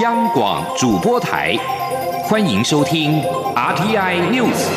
央广主播台，欢迎收听 RTI News。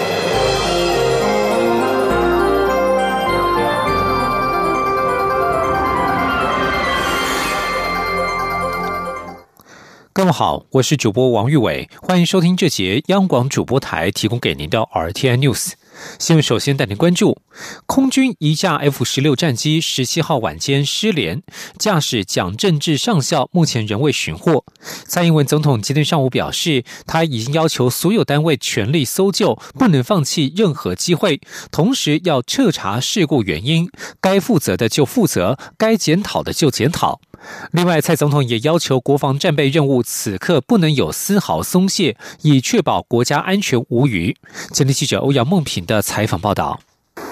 各位好，我是主播王玉伟，欢迎收听这节央广主播台提供给您的 RTI News。新闻首先带您关注，空军一架 F 十六战机十七号晚间失联，驾驶蒋正志上校目前仍未寻获。蔡英文总统今天上午表示，他已经要求所有单位全力搜救，不能放弃任何机会，同时要彻查事故原因，该负责的就负责，该检讨的就检讨。另外，蔡总统也要求国防战备任务此刻不能有丝毫松懈，以确保国家安全无虞。今天记者欧阳梦平的采访报道。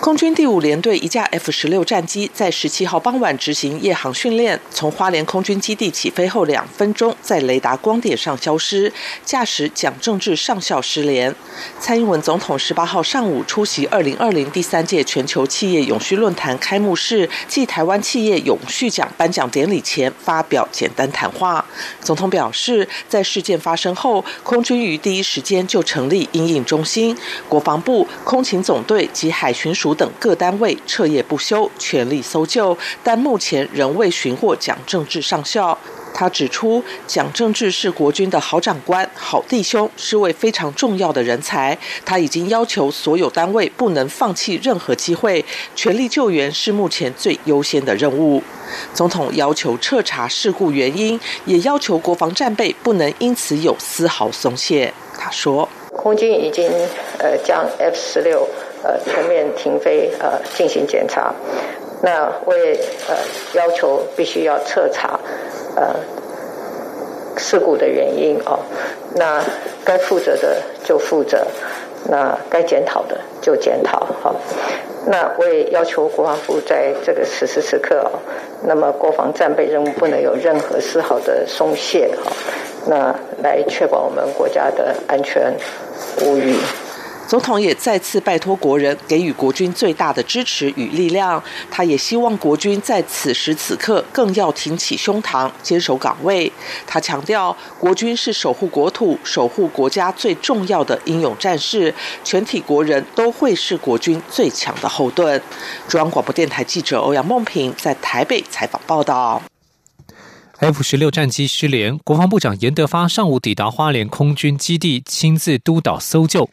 空军第五联队一架 F 十六战机在十七号傍晚执行夜航训练，从花莲空军基地起飞后两分钟，在雷达光点上消失，驾驶蒋正志上校失联。蔡英文总统十八号上午出席二零二零第三届全球企业永续论坛开幕式暨台湾企业永续奖颁奖典礼前发表简单谈话。总统表示，在事件发生后，空军于第一时间就成立应应中心，国防部、空勤总队及海巡署等各单位彻夜不休，全力搜救，但目前仍未寻获蒋正志上校。他指出，蒋正志是国军的好长官、好弟兄，是位非常重要的人才。他已经要求所有单位不能放弃任何机会，全力救援是目前最优先的任务。总统要求彻查事故原因，也要求国防战备不能因此有丝毫松懈。他说：“空军已经呃将 F 十六。”呃，全面停飞，呃，进行检查。那我也呃要求必须要彻查呃事故的原因哦。那该负责的就负责，那该检讨的就检讨。好，那我也要求国防部在这个此时此刻哦，那么国防战备任务不能有任何丝毫的松懈。好，那来确保我们国家的安全无虞。总统也再次拜托国人给予国军最大的支持与力量。他也希望国军在此时此刻更要挺起胸膛，坚守岗位。他强调，国军是守护国土、守护国家最重要的英勇战士，全体国人都会是国军最强的后盾。中央广播电台记者欧阳梦平在台北采访报道。F 十六战机失联，国防部长严德发上午抵达花莲空军基地，亲自督导搜救。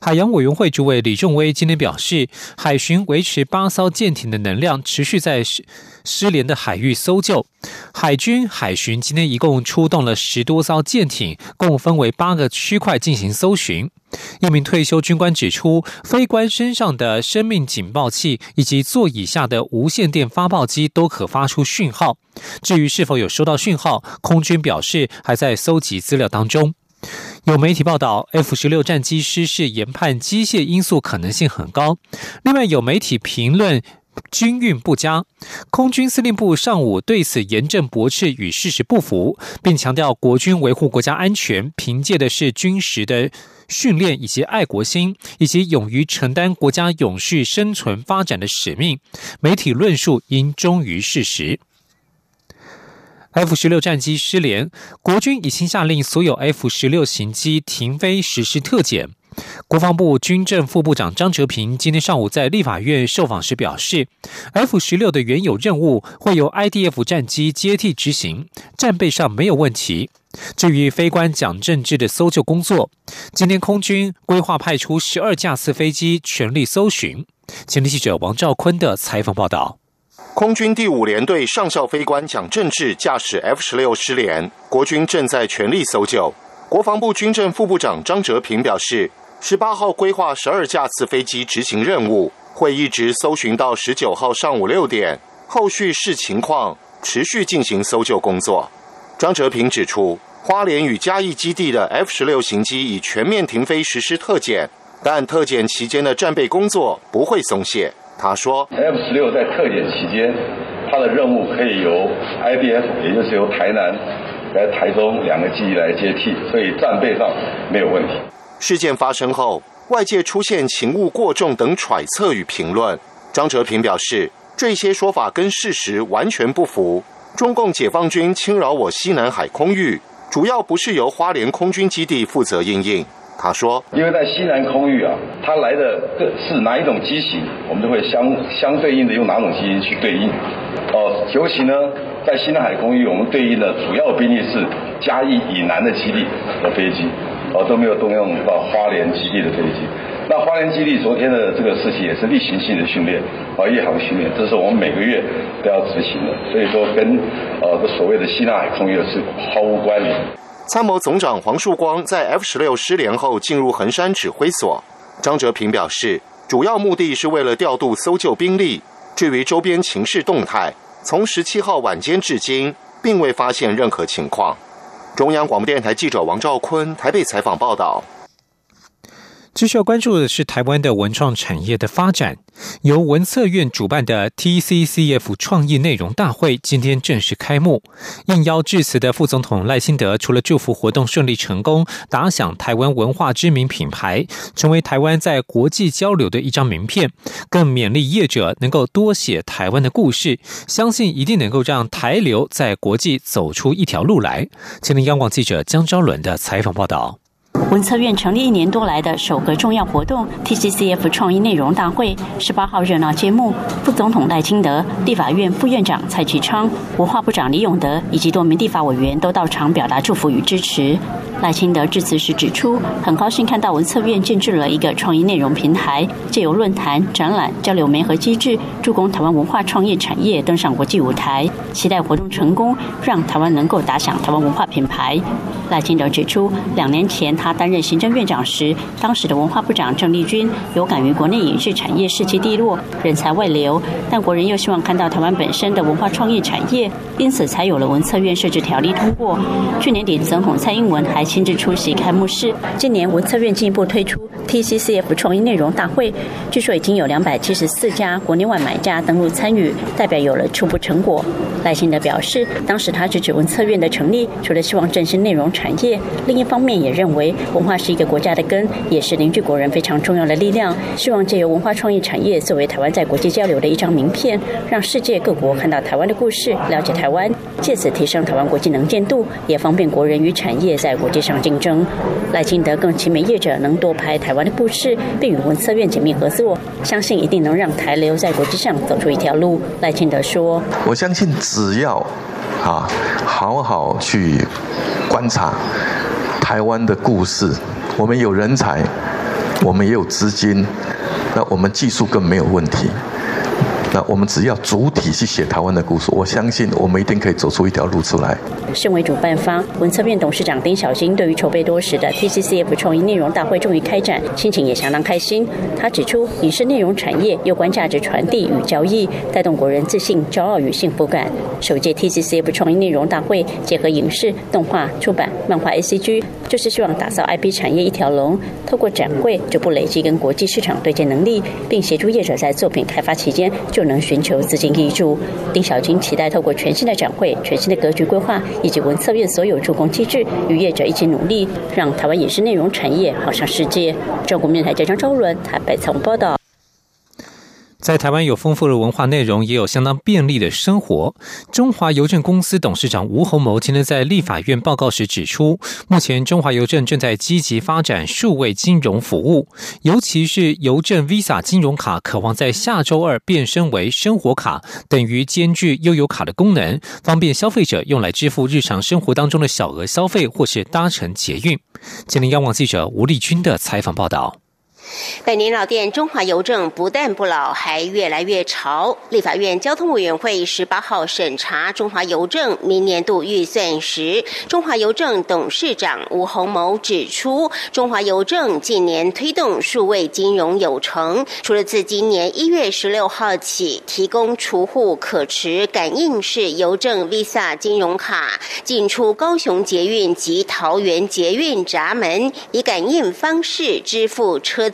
海洋委员会主委李仲威今天表示，海巡维持八艘舰艇的能量，持续在失失联的海域搜救。海军海巡今天一共出动了十多艘舰艇，共分为八个区块进行搜寻。一名退休军官指出，飞官身上的生命警报器以及座椅下的无线电发报机都可发出讯号。至于是否有收到讯号，空军表示还在搜集资料当中。有媒体报道，F 十六战机失事研判机械因素可能性很高。另外，有媒体评论军运不佳，空军司令部上午对此严正驳斥，与事实不符，并强调国军维护国家安全，凭借的是军事的训练以及爱国心，以及勇于承担国家永续生存发展的使命。媒体论述应忠于事实。F 十六战机失联，国军已经下令所有 F 十六型机停飞实施特检。国防部军政副部长张哲平今天上午在立法院受访时表示，F 十六的原有任务会由 IDF 战机接替执行，战备上没有问题。至于非官蒋正志的搜救工作，今天空军规划派出十二架次飞机全力搜寻。前天记者王兆坤的采访报道。空军第五联队上校飞官蒋正志驾驶 F 十六失联，国军正在全力搜救。国防部军政副部长张哲平表示，十八号规划十二架次飞机执行任务，会一直搜寻到十九号上午六点，后续视情况持续进行搜救工作。张哲平指出，花莲与嘉义基地的 F 十六型机已全面停飞实施特检，但特检期间的战备工作不会松懈。他说：“F 十六在特检期间，它的任务可以由 IDF，也就是由台南来台中两个基地来接替，所以战备上没有问题。”事件发生后，外界出现情误过重等揣测与评论。张哲平表示，这些说法跟事实完全不符。中共解放军侵扰我西南海空域，主要不是由花莲空军基地负责应应。他说：“因为在西南空域啊，它来的各是哪一种机型，我们就会相相对应的用哪种机型去对应。哦，尤其呢，在西南海空域，我们对应的主要兵力是嘉义以南的基地的飞机，哦都没有动用到花莲基地的飞机。那花莲基地昨天的这个事情也是例行性的训练，啊夜航训练，这是我们每个月都要执行的，所以说跟呃这所谓的西南海空域是毫无关联。”参谋总长黄树光在 F 十六失联后进入横山指挥所。张哲平表示，主要目的是为了调度搜救兵力。至于周边情势动态，从十七号晚间至今，并未发现任何情况。中央广播电台记者王兆坤台北采访报道。继续要关注的是台湾的文创产业的发展。由文策院主办的 TCCF 创意内容大会今天正式开幕。应邀致辞的副总统赖清德，除了祝福活动顺利成功，打响台湾文化知名品牌，成为台湾在国际交流的一张名片，更勉励业者能够多写台湾的故事，相信一定能够让台流在国际走出一条路来。前天央广记者江昭伦的采访报道。文策院成立一年多来的首个重要活动 TCCF 创意内容大会，十八号热闹揭幕。副总统赖清德、立法院副院长蔡启昌、文化部长李永德以及多名立法委员都到场表达祝福与支持。赖清德致辞时指出，很高兴看到文策院建制了一个创意内容平台，借由论坛、展览、交流媒和机制，助攻台湾文化创业产业登上国际舞台。期待活动成功，让台湾能够打响台湾文化品牌。赖清德指出，两年前他担任行政院长时，当时的文化部长郑丽君有感于国内影视产业士气低落、人才外流，但国人又希望看到台湾本身的文化创意产业，因此才有了文策院设置条例通过。去年底，总统蔡英文还亲自出席开幕式。今年文策院进一步推出 TCCF 创意内容大会，据说已经有两百七十四家国内外买家登录参与，代表有了初步成果。赖清德表示，当时他支持文策院的成立，除了希望振兴内容产业，另一方面也认为。文化是一个国家的根，也是凝聚国人非常重要的力量。希望借由文化创意产业作为台湾在国际交流的一张名片，让世界各国看到台湾的故事，了解台湾，借此提升台湾国际能见度，也方便国人与产业在国际上竞争。赖清德更期美业者能多拍台湾的故事，并与文策院紧密合作，相信一定能让台流在国际上走出一条路。赖清德说：“我相信只要啊，好好去观察。”台湾的故事，我们有人才，我们也有资金，那我们技术更没有问题。那我们只要主体去写台湾的故事，我相信我们一定可以走出一条路出来。身为主办方，文策院董事长丁小新对于筹备多时的 TCCF 创意内容大会终于开展，心情也相当开心。他指出，影视内容产业有关价值传递与交易，带动国人自信、骄傲与幸福感。首届 TCCF 创意内容大会结合影视、动画、出版、漫画、ACG，就是希望打造 IP 产业一条龙，透过展会逐步累积跟国际市场对接能力，并协助业者在作品开发期间就就能寻求资金挹注。丁小军期待透过全新的展会、全新的格局规划，以及文策院所有助攻机制，与业者一起努力，让台湾影视内容产业好上世界。中国面台记者张昭伦台北采访报道。在台湾有丰富的文化内容，也有相当便利的生活。中华邮政公司董事长吴鸿谋今天在立法院报告时指出，目前中华邮政正在积极发展数位金融服务，尤其是邮政 Visa 金融卡，渴望在下周二变身为生活卡，等于兼具悠游卡的功能，方便消费者用来支付日常生活当中的小额消费或是搭乘捷运。今天央网记者吴丽君的采访报道。百年老店中华邮政不但不老，还越来越潮。立法院交通委员会十八号审查中华邮政明年度预算时，中华邮政董事长吴鸿谋指出，中华邮政近年推动数位金融有成，除了自今年一月十六号起提供储户可持感应式邮政 Visa 金融卡进出高雄捷运及桃园捷运闸门，以感应方式支付车。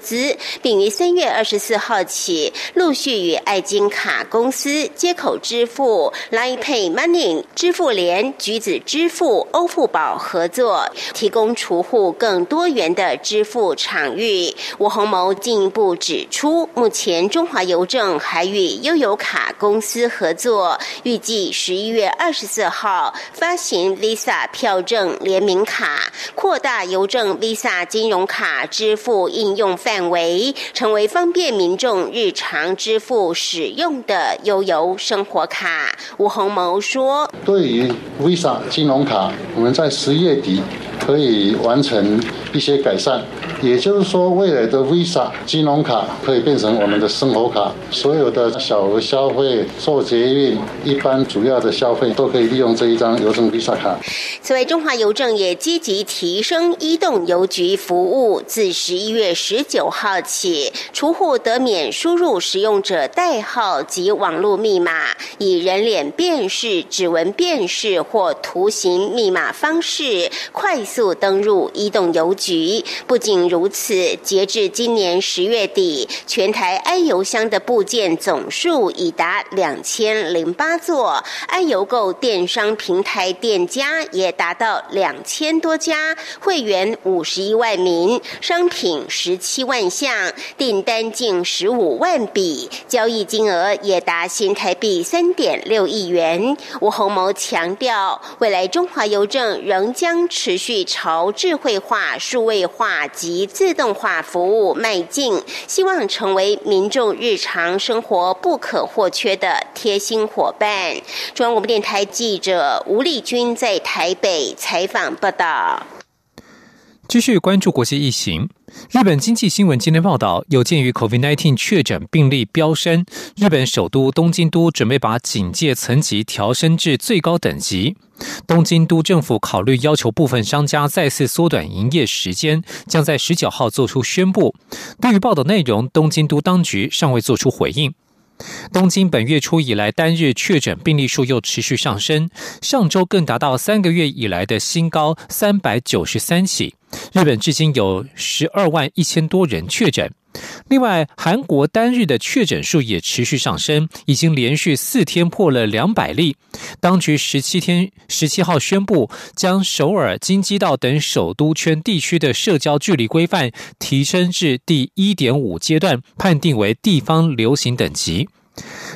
并于三月二十四号起陆续与爱金卡公司接口支付、Line Pay Money、支付联、橘子支付、欧付宝合作，提供储户更多元的支付场域。吴鸿谋进一步指出，目前中华邮政还与悠游卡公司合作，预计十一月二十四号发行 Visa 票证联名卡，扩大邮政 Visa 金融卡支付应用范围，成为方便民众日常支付使用的悠游生活卡。吴鸿谋说：“对于 Visa 金融卡，我们在十月底可以完成一些改善。”也就是说，未来的 Visa 金融卡可以变成我们的生活卡，所有的小额消费、做捷运、一般主要的消费都可以利用这一张邮政 Visa 卡。此外，中华邮政也积极提升移动邮局服务，自十一月十九九号起，储户得免输入使用者代号及网络密码，以人脸辨识、指纹辨识或图形密码方式快速登入移动邮局。不仅如此，截至今年十月底，全台 i 邮箱的部件总数已达两千零八座，i 邮购电商平台店家也达到两千多家，会员五十一万名，商品十七万项，订单近十五万笔，交易金额也达新台币三点六亿元。吴鸿谋强调，未来中华邮政仍将持续朝智慧化、数位化及自动化服务迈进，希望成为民众日常生活不可或缺的贴心伙伴。中央广播电台记者吴丽君在台北采访报道。继续关注国际疫情。日本经济新闻今天报道，有鉴于 COVID-19 确诊病例飙升，日本首都东京都准备把警戒层级调升至最高等级。东京都政府考虑要求部分商家再次缩短营业时间，将在十九号做出宣布。对于报道内容，东京都当局尚未做出回应。东京本月初以来单日确诊病例数又持续上升，上周更达到三个月以来的新高三百九十三起。日本至今有十二万一千多人确诊。另外，韩国单日的确诊数也持续上升，已经连续四天破了两百例。当局十七天十七号宣布，将首尔、京畿道等首都圈地区的社交距离规范提升至第一点五阶段，判定为地方流行等级。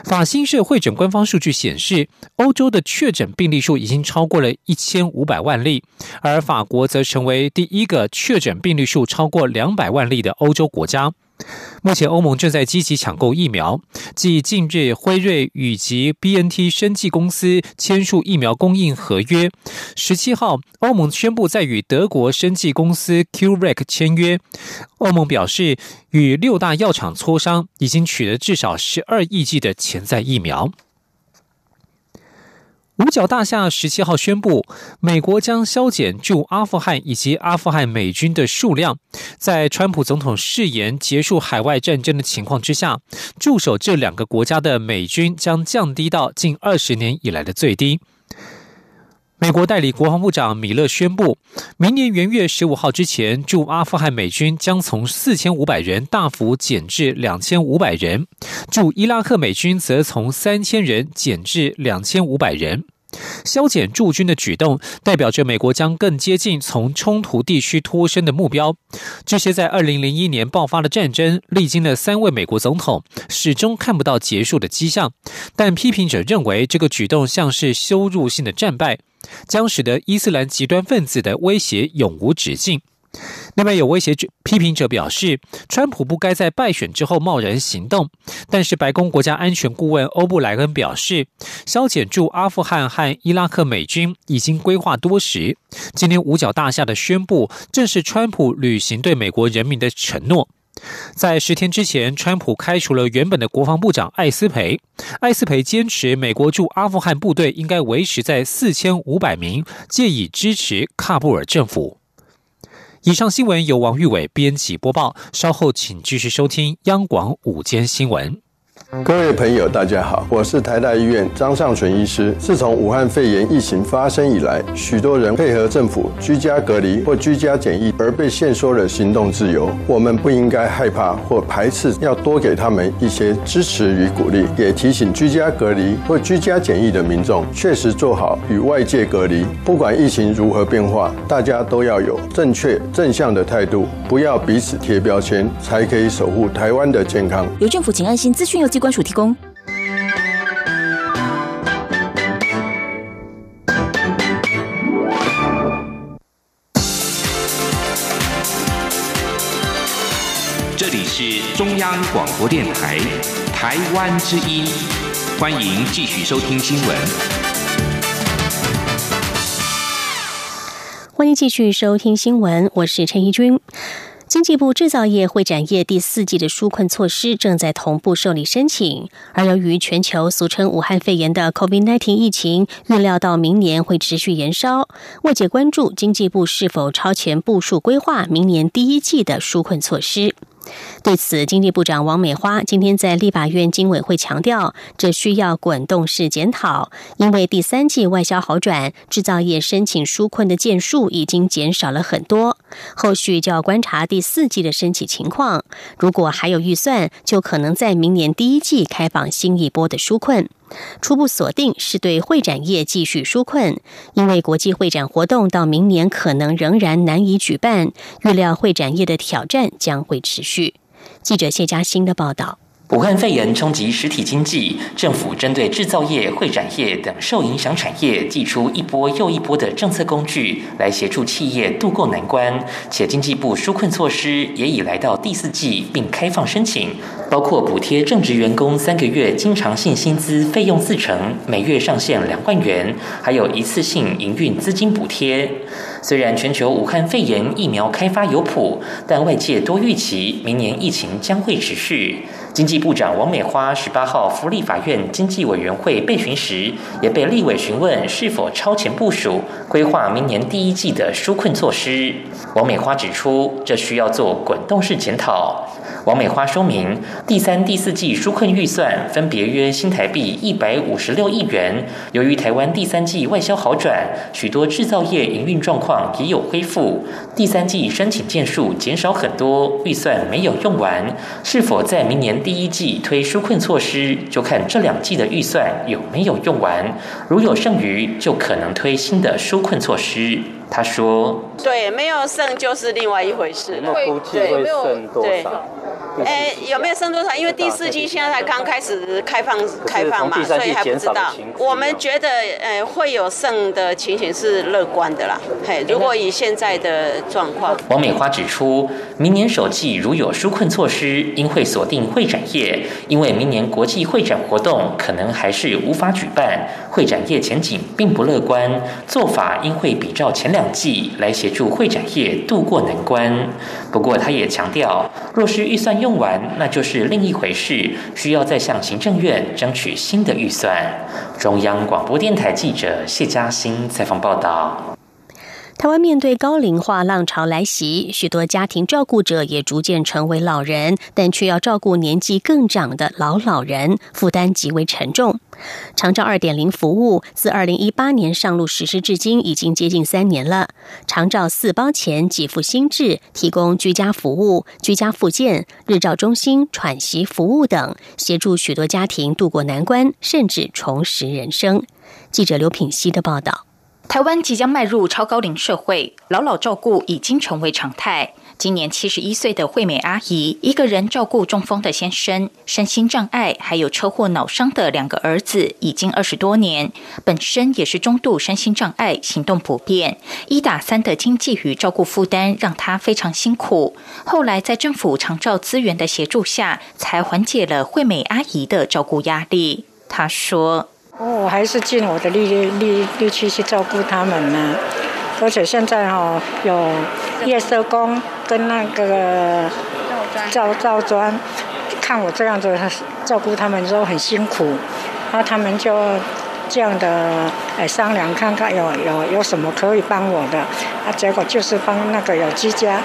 法新社会诊官方数据显示，欧洲的确诊病例数已经超过了一千五百万例，而法国则成为第一个确诊病例数超过两百万例的欧洲国家。目前，欧盟正在积极抢购疫苗。继近日辉瑞与及 B N T 生技公司签署疫苗供应合约，十七号，欧盟宣布在与德国生技公司 QRAC 签约。欧盟表示，与六大药厂磋商，已经取得至少十二亿剂的潜在疫苗。五角大厦十七号宣布，美国将削减驻阿富汗以及阿富汗美军的数量。在川普总统誓言结束海外战争的情况之下，驻守这两个国家的美军将降低到近二十年以来的最低。美国代理国防部长米勒宣布，明年元月十五号之前，驻阿富汗美军将从四千五百人大幅减至两千五百人；驻伊拉克美军则从三千人减至两千五百人。削减驻军的举动，代表着美国将更接近从冲突地区脱身的目标。这些在二零零一年爆发的战争，历经了三位美国总统，始终看不到结束的迹象。但批评者认为，这个举动像是羞辱性的战败。将使得伊斯兰极端分子的威胁永无止境。另外，有威胁批评者表示，川普不该在败选之后贸然行动。但是，白宫国家安全顾问欧布莱恩表示，削减驻阿富汗和伊拉克美军已经规划多时。今天五角大厦的宣布，正是川普履行对美国人民的承诺。在十天之前，川普开除了原本的国防部长艾斯培。艾斯培坚持，美国驻阿富汗部队应该维持在四千五百名，借以支持喀布尔政府。以上新闻由王玉伟编辑播报。稍后请继续收听央广午间新闻。各位朋友，大家好，我是台大医院张尚存医师。自从武汉肺炎疫情发生以来，许多人配合政府居家隔离或居家检疫，而被限缩了行动自由。我们不应该害怕或排斥，要多给他们一些支持与鼓励。也提醒居家隔离或居家检疫的民众，确实做好与外界隔离。不管疫情如何变化，大家都要有正确正向的态度，不要彼此贴标签，才可以守护台湾的健康。由政府请安心资讯有机关署提供。这里是中央广播电台台湾之音，欢迎继续收听新闻。欢迎继续收听新闻，我是陈怡君。经济部制造业会展业第四季的纾困措施正在同步受理申请，而由于全球俗称武汉肺炎的 COVID-19 疫情预料到明年会持续延烧，外界关注经济部是否超前部署规划明年第一季的纾困措施。对此，经济部长王美花今天在立法院经委会强调，这需要滚动式检讨，因为第三季外销好转，制造业申请纾困的件数已经减少了很多，后续就要观察第四季的申请情况。如果还有预算，就可能在明年第一季开放新一波的纾困。初步锁定是对会展业继续纾困，因为国际会展活动到明年可能仍然难以举办，预料会展业的挑战将会持续。记者谢佳欣的报道。武汉肺炎冲击实体经济，政府针对制造业、会展业等受影响产业，祭出一波又一波的政策工具，来协助企业渡过难关。且经济部纾困措施也已来到第四季，并开放申请，包括补贴正职员工三个月经常性薪资费用四成，每月上限两万元，还有一次性营运资金补贴。虽然全球武汉肺炎疫苗开发有谱，但外界多预期明年疫情将会持续。经济部长王美花十八号福利法院经济委员会备询时，也被立委询问是否超前部署规划明年第一季的纾困措施。王美花指出，这需要做滚动式检讨。王美花说明，第三、第四季纾困预算分别约新台币一百五十六亿元。由于台湾第三季外销好转，许多制造业营运状况也有恢复，第三季申请件数减少很多，预算没有用完。是否在明年第一季推纾困措施，就看这两季的预算有没有用完。如有剩余，就可能推新的纾困措施。他说：“对，没有剩就是另外一回事了。估计会剩多少？哎，有没有剩多少？因为第四季现在才刚开始开放开放嘛，所以还不知道。我们觉得，呃，会有剩的情形是乐观的啦。嘿，如果以现在的状况，王美花指出，明年首季如有纾困措施，应会锁定会展业，因为明年国际会展活动可能还是无法举办，会展业前景并不乐观，做法应会比照前两季来协助会展业渡过难关。不过，他也强调，若是预算用完，那就是另一回事，需要再向行政院争取新的预算。中央广播电台记者谢嘉欣采访报道。台湾面对高龄化浪潮来袭，许多家庭照顾者也逐渐成为老人，但却要照顾年纪更长的老老人，负担极为沉重。长照二点零服务自二零一八年上路实施至今，已经接近三年了。长照四包钱给付新制，提供居家服务、居家复健、日照中心、喘息服务等，协助许多家庭渡过难关，甚至重拾人生。记者刘品希的报道。台湾即将迈入超高龄社会，老老照顾已经成为常态。今年七十一岁的惠美阿姨，一个人照顾中风的先生、身心障碍还有车祸脑伤的两个儿子，已经二十多年。本身也是中度身心障碍，行动不便，一打三的经济与照顾负担让她非常辛苦。后来在政府长照资源的协助下，才缓解了惠美阿姨的照顾压力。她说。我还是尽我的力力力气去照顾他们呢，而且现在哈有夜色工跟那个赵赵专，看我这样子照顾他们都很辛苦，然后他们就这样的哎商量看看有有有什么可以帮我的，啊结果就是帮那个有居家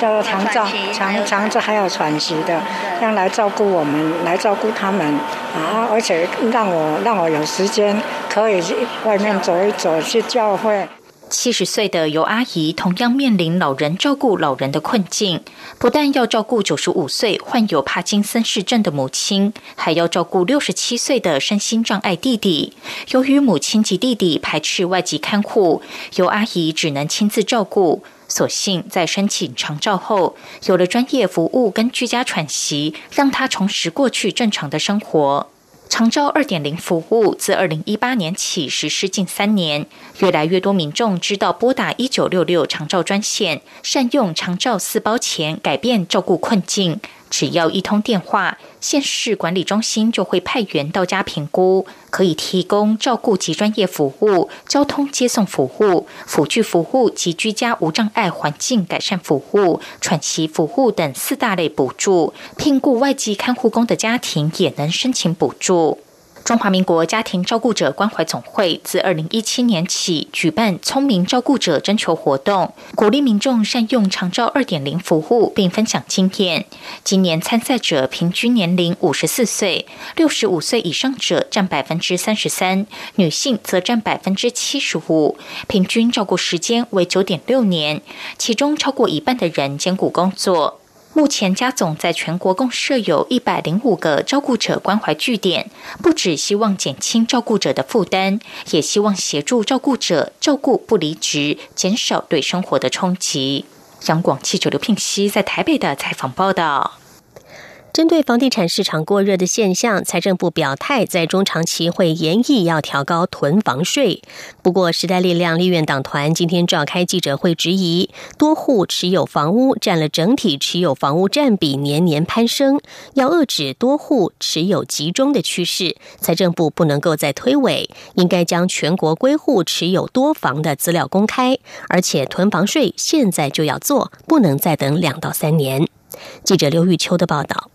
的长照、长长照还有喘息的，让来照顾我们，来照顾他们啊！而且让我让我有时间可以去外面走一走，去教会。七十岁的尤阿姨同样面临老人照顾老人的困境，不但要照顾九十五岁患有帕金森氏症的母亲，还要照顾六十七岁的身心障碍弟弟。由于母亲及弟弟排斥外籍看护，尤阿姨只能亲自照顾。所幸在申请长照后，有了专业服务跟居家喘息，让他重拾过去正常的生活。长照二点零服务自二零一八年起实施近三年，越来越多民众知道拨打一九六六长照专线，善用长照四包钱，改变照顾困境。只要一通电话，县市管理中心就会派员到家评估，可以提供照顾及专业服务、交通接送服务、辅具服务及居家无障碍环境改善服务、喘息服务等四大类补助。聘雇外籍看护工的家庭也能申请补助。中华民国家庭照顾者关怀总会自二零一七年起举办“聪明照顾者”征求活动，鼓励民众善用长照二点零服务，并分享经验。今年参赛者平均年龄五十四岁，六十五岁以上者占百分之三十三，女性则占百分之七十五，平均照顾时间为九点六年，其中超过一半的人兼顾工作。目前，家总在全国共设有一百零五个照顾者关怀据点，不只希望减轻照顾者的负担，也希望协助照顾者照顾不离职，减少对生活的冲击。央广记者刘聘熙在台北的采访报道。针对房地产市场过热的现象，财政部表态，在中长期会严议要调高囤房税。不过，时代力量立院党团今天召开记者会，质疑多户持有房屋占了整体持有房屋占比年年攀升，要遏制多户持有集中的趋势。财政部不能够再推诿，应该将全国归户持有多房的资料公开，而且囤房税现在就要做，不能再等两到三年。记者刘玉秋的报道。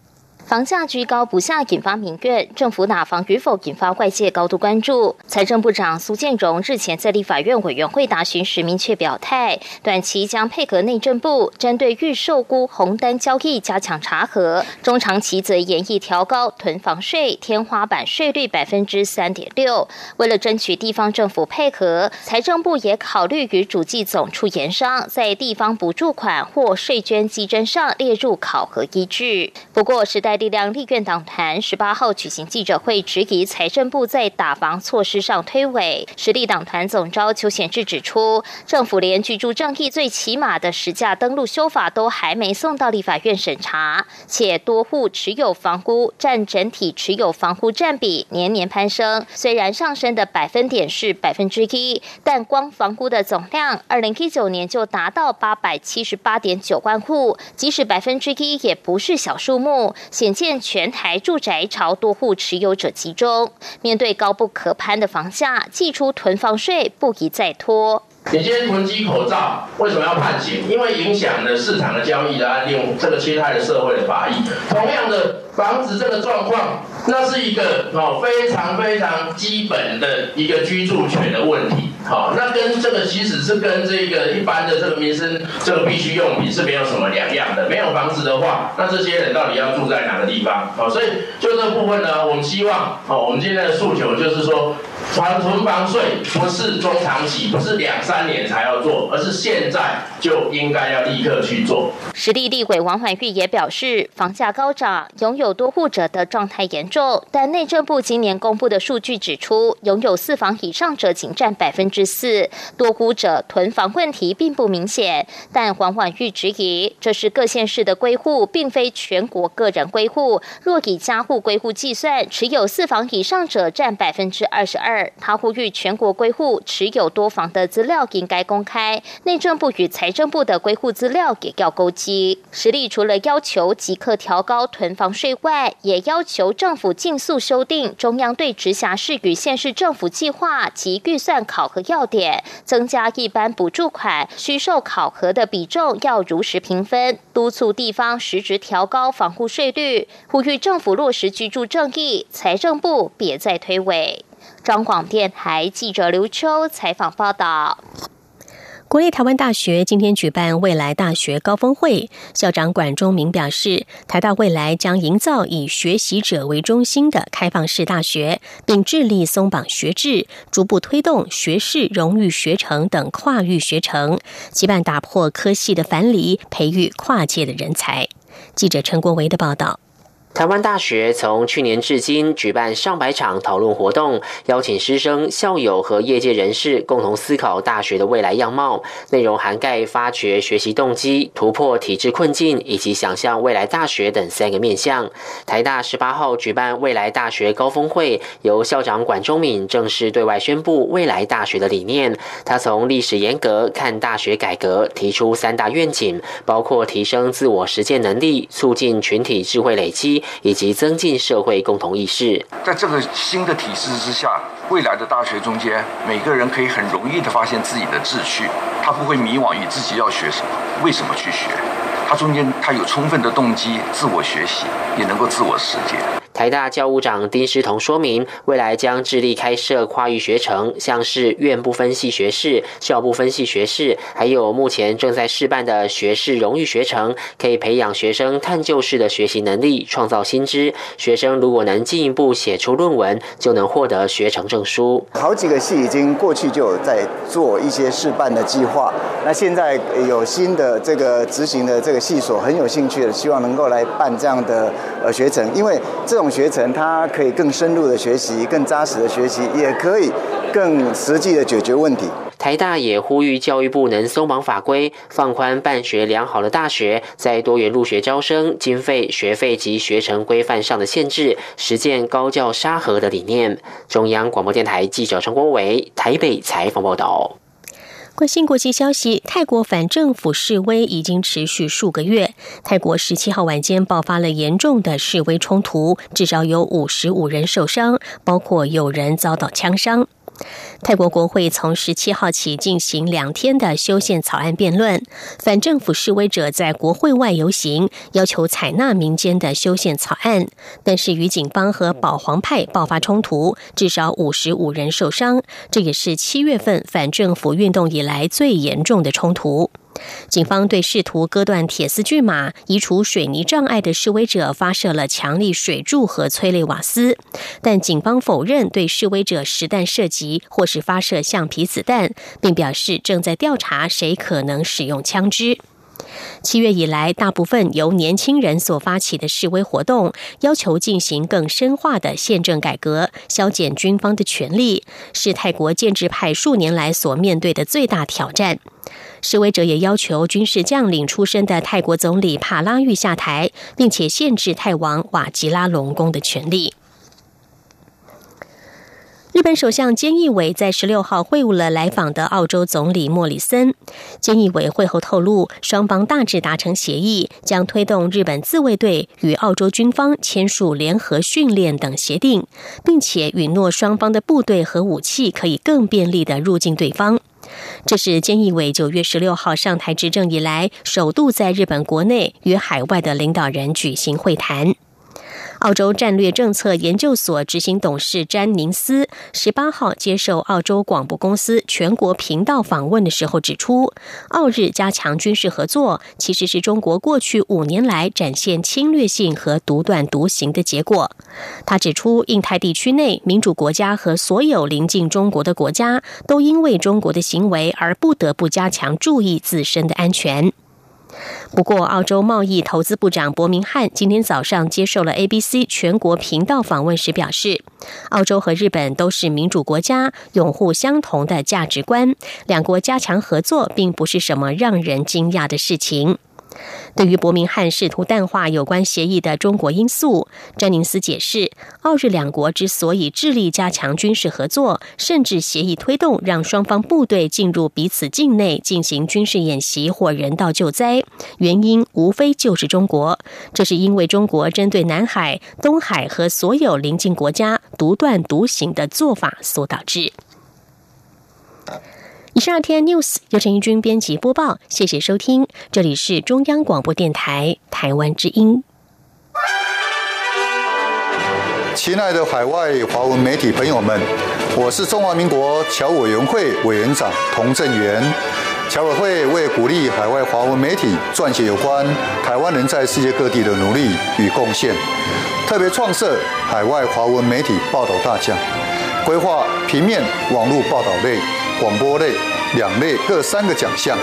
房价居高不下，引发民怨。政府打房与否引发外界高度关注。财政部长苏建荣日前在立法院委员会答询时明确表态，短期将配合内政部，针对预售估红单交易加强查核；中长期则严议调高囤房税天花板税率百分之三点六。为了争取地方政府配合，财政部也考虑与主计总处研商，在地方补助款或税捐基征上列入考核依据。不过，时代。力量立院党团十八号举行记者会，质疑财政部在打房措施上推诿。实力党团总召邱显志指出，政府连居住正义最起码的实价登录修法都还没送到立法院审查，且多户持有房屋占整体持有房屋占比年年攀升。虽然上升的百分点是百分之一，但光房屋的总量，二零一九年就达到八百七十八点九万户，即使百分之一也不是小数目。眼见全台住宅朝多户持有者集中，面对高不可攀的房价，寄出囤房税不宜再拖。你今天囤积口罩，为什么要判刑？因为影响了市场的交易的案例，这个侵害了社会的法益。同样的，房子这个状况，那是一个哦非常非常基本的一个居住权的问题。好，那跟这个其实是跟这个一般的这个民生这个必需用品是没有什么两样的。没有房子的话，那这些人到底要住在哪个地方？好，所以就这部分呢，我们希望，好，我们今天的诉求就是说。囤囤房税不是中长期，不是两三年才要做，而是现在就应该要立刻去做。实力立委王婉玉也表示，房价高涨，拥有多户者的状态严重。但内政部今年公布的数据指出，拥有四房以上者仅占百分之四，多户者囤房问题并不明显。但王婉玉质疑，这是各县市的归户，并非全国个人归户。若以家户归户计算，持有四房以上者占百分之二十二。他呼吁全国归户持有多房的资料应该公开，内政部与财政部的归户资料也要勾稽。实力除了要求即刻调高囤房税外，也要求政府尽速修订中央对直辖市与县市政府计划及预算考核要点，增加一般补助款需受考核的比重要如实评分，督促地方实质调高房户税率，呼吁政府落实居住正义，财政部别再推诿。中广电台记者刘秋采访报道。国立台湾大学今天举办未来大学高峰会，校长管中明表示，台大未来将营造以学习者为中心的开放式大学，并致力松绑学制，逐步推动学士、荣誉学程等跨域学程，期盼打破科系的樊篱，培育跨界的人才。记者陈国维的报道。台湾大学从去年至今举办上百场讨论活动，邀请师生、校友和业界人士共同思考大学的未来样貌。内容涵盖发掘学习动机、突破体制困境以及想象未来大学等三个面向。台大十八号举办未来大学高峰会，由校长管中敏正式对外宣布未来大学的理念。他从历史沿革看大学改革，提出三大愿景，包括提升自我实践能力、促进群体智慧累积。以及增进社会共同意识。在这个新的体制之下，未来的大学中间，每个人可以很容易的发现自己的志趣，他不会迷惘于自己要学什么，为什么去学，他中间他有充分的动机，自我学习，也能够自我实践。台大教务长丁诗彤说明，未来将致力开设跨域学程，像是院部分系学士、校部分系学士，还有目前正在试办的学士荣誉学程，可以培养学生探究式的学习能力，创造新知。学生如果能进一步写出论文，就能获得学程证书。好几个系已经过去就有在做一些试办的计划，那现在有新的这个执行的这个系所很有兴趣的，希望能够来办这样的呃学程，因为这种。学程，它可以更深入的学习，更扎实的学习，也可以更实际的解决问题。台大也呼吁教育部能松绑法规，放宽办学良好的大学在多元入学招生、经费、学费及学程规范上的限制，实践高教沙河的理念。中央广播电台记者陈国伟台北采访报道。关心国际消息，泰国反政府示威已经持续数个月。泰国十七号晚间爆发了严重的示威冲突，至少有五十五人受伤，包括有人遭到枪伤。泰国国会从十七号起进行两天的修宪草案辩论，反政府示威者在国会外游行，要求采纳民间的修宪草案，但是与警方和保皇派爆发冲突，至少五十五人受伤，这也是七月份反政府运动以来最严重的冲突。警方对试图割断铁丝巨马、移除水泥障碍的示威者发射了强力水柱和催泪瓦斯，但警方否认对示威者实弹射击或是发射橡皮子弹，并表示正在调查谁可能使用枪支。七月以来，大部分由年轻人所发起的示威活动，要求进行更深化的宪政改革，削减军方的权力，是泰国建制派数年来所面对的最大挑战。示威者也要求军事将领出身的泰国总理帕拉育下台，并且限制泰王瓦吉拉隆功的权利。日本首相菅义伟在十六号会晤了来访的澳洲总理莫里森。菅义伟会后透露，双方大致达成协议，将推动日本自卫队与澳洲军方签署联合训练等协定，并且允诺双方的部队和武器可以更便利的入境对方。这是菅义伟九月十六号上台执政以来，首度在日本国内与海外的领导人举行会谈。澳洲战略政策研究所执行董事詹宁斯十八号接受澳洲广播公司全国频道访问的时候指出，澳日加强军事合作其实是中国过去五年来展现侵略性和独断独行的结果。他指出，印太地区内民主国家和所有邻近中国的国家都因为中国的行为而不得不加强注意自身的安全。不过，澳洲贸易投资部长伯明翰今天早上接受了 ABC 全国频道访问时表示，澳洲和日本都是民主国家，拥护相同的价值观，两国加强合作并不是什么让人惊讶的事情。对于伯明翰试图淡化有关协议的中国因素，詹宁斯解释，澳日两国之所以致力加强军事合作，甚至协议推动让双方部队进入彼此境内进行军事演习或人道救灾，原因无非就是中国。这是因为中国针对南海、东海和所有邻近国家独断独行的做法所导致。以上天 news 由陈义军编辑播报，谢谢收听，这里是中央广播电台台湾之音。亲爱的海外华文媒体朋友们，我是中华民国侨委员会委员长童振源。侨委会为鼓励海外华文媒体撰写有关台湾人在世界各地的努力与贡献，特别创设海外华文媒体报道大奖，规划平面、网络报道类、广播类两类各三个奖项。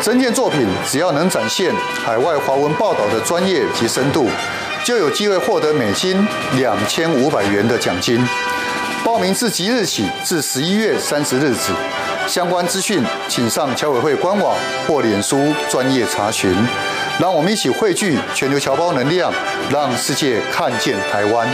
整件作品只要能展现海外华文报道的专业及深度，就有机会获得美金两千五百元的奖金。报名自即日起至十一月三十日止，相关资讯请上侨委会官网或脸书专业查询。让我们一起汇聚全球侨胞能量，让世界看见台湾。